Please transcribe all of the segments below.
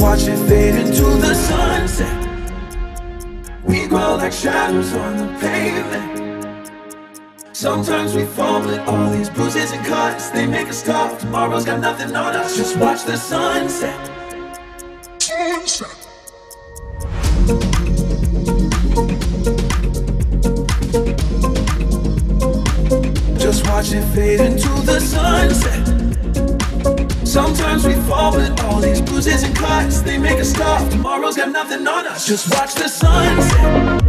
watch it fade into the sunset. We grow like shadows on the pavement. Sometimes we fall, but all these bruises and cuts, they make us tough. Tomorrow's got nothing on us, just watch the sunset. Sunset. Just watch it fade into the sunset. Sometimes we fall, but all these bruises and cuts, they make us tough. Tomorrow's got nothing on us, just watch the sunset.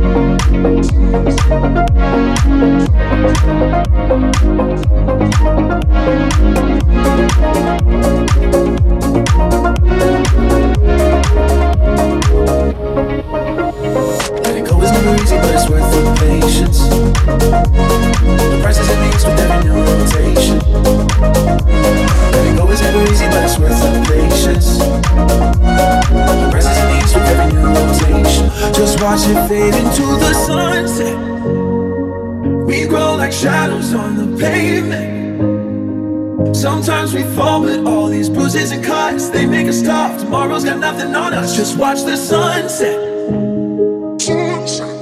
Letting go is never easy, but it's worth the patience. The price is increased with every new rotation. Is never easy, but it's worth the patience. The price is with every new rotation. Just watch it fade into the sunset. We grow like shadows on the pavement. Sometimes we fall, but all these bruises and cuts, they make us tough. Tomorrow's got nothing on us, just watch the sunset. sunset.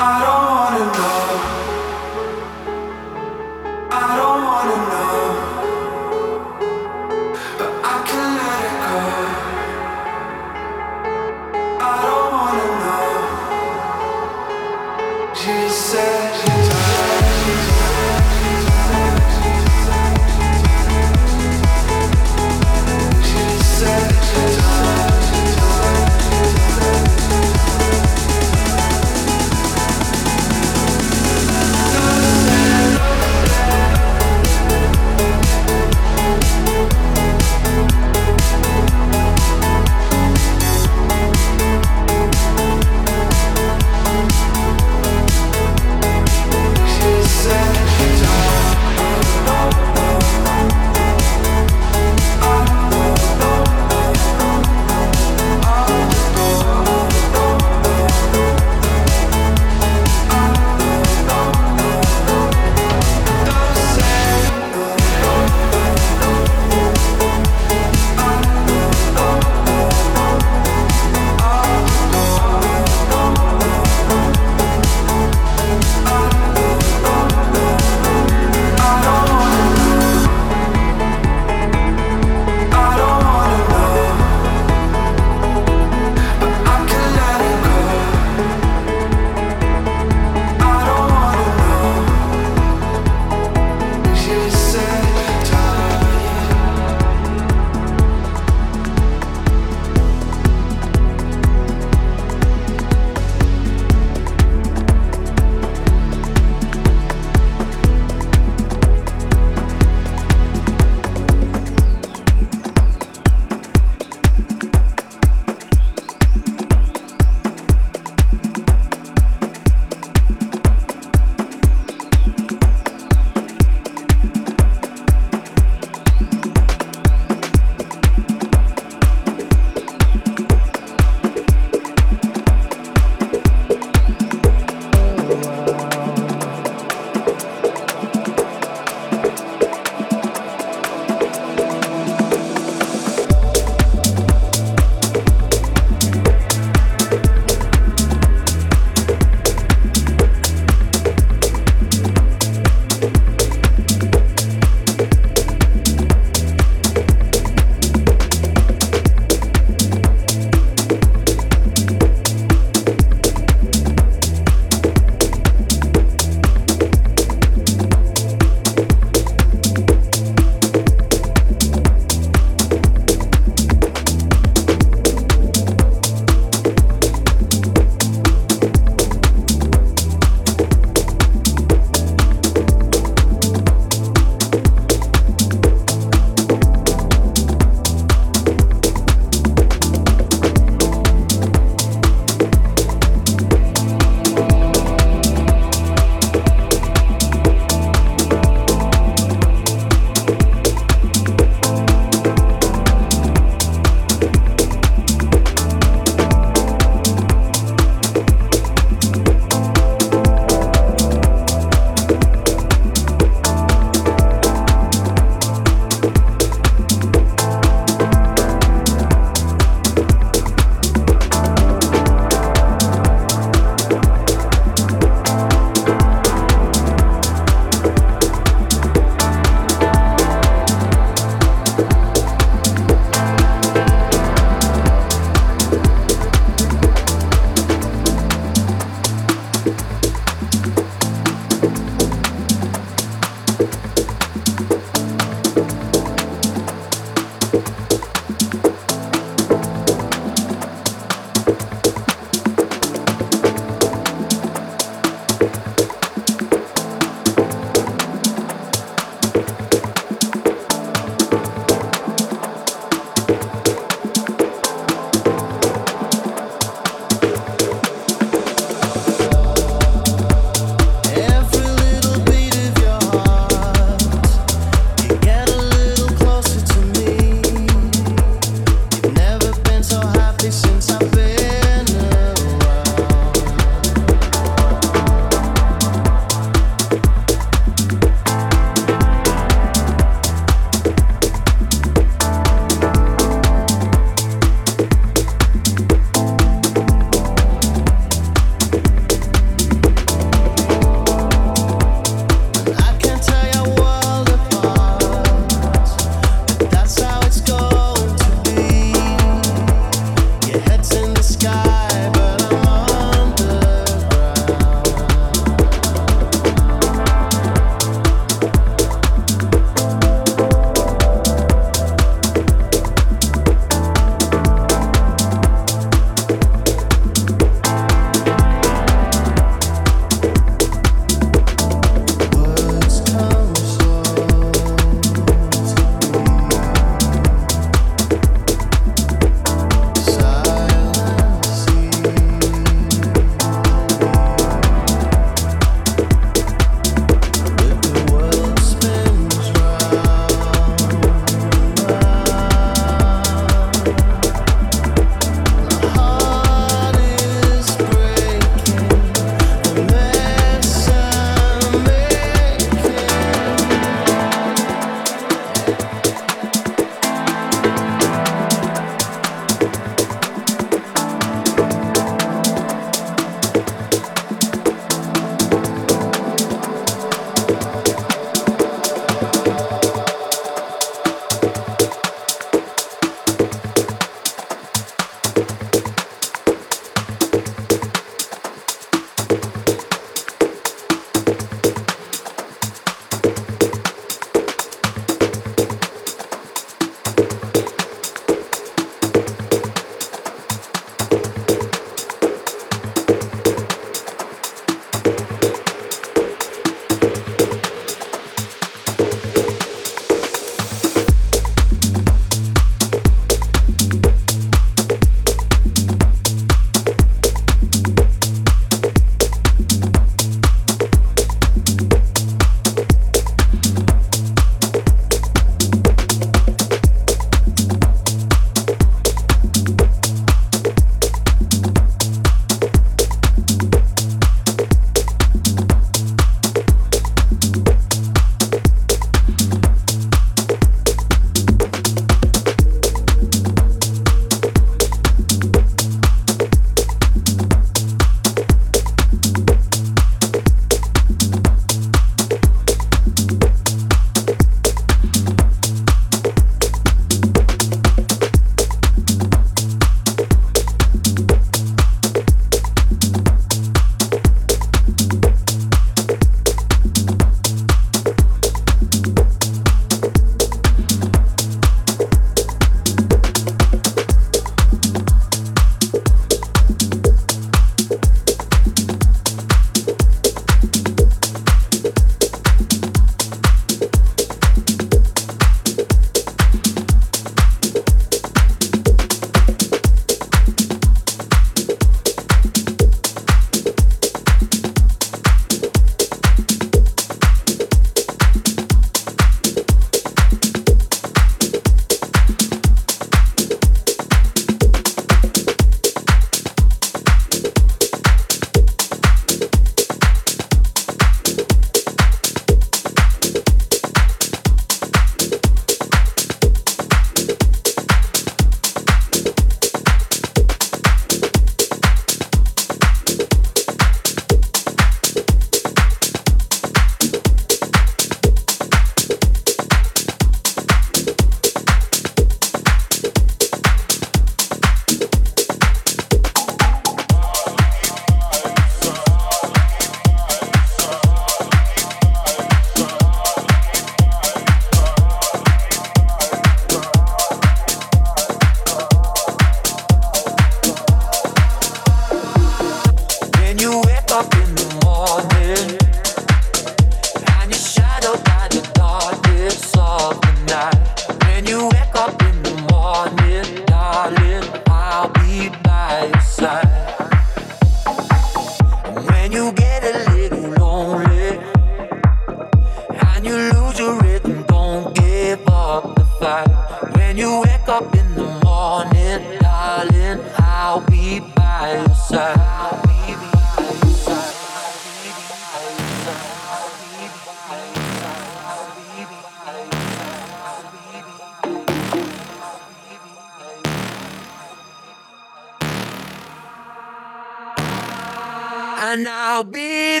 I'll be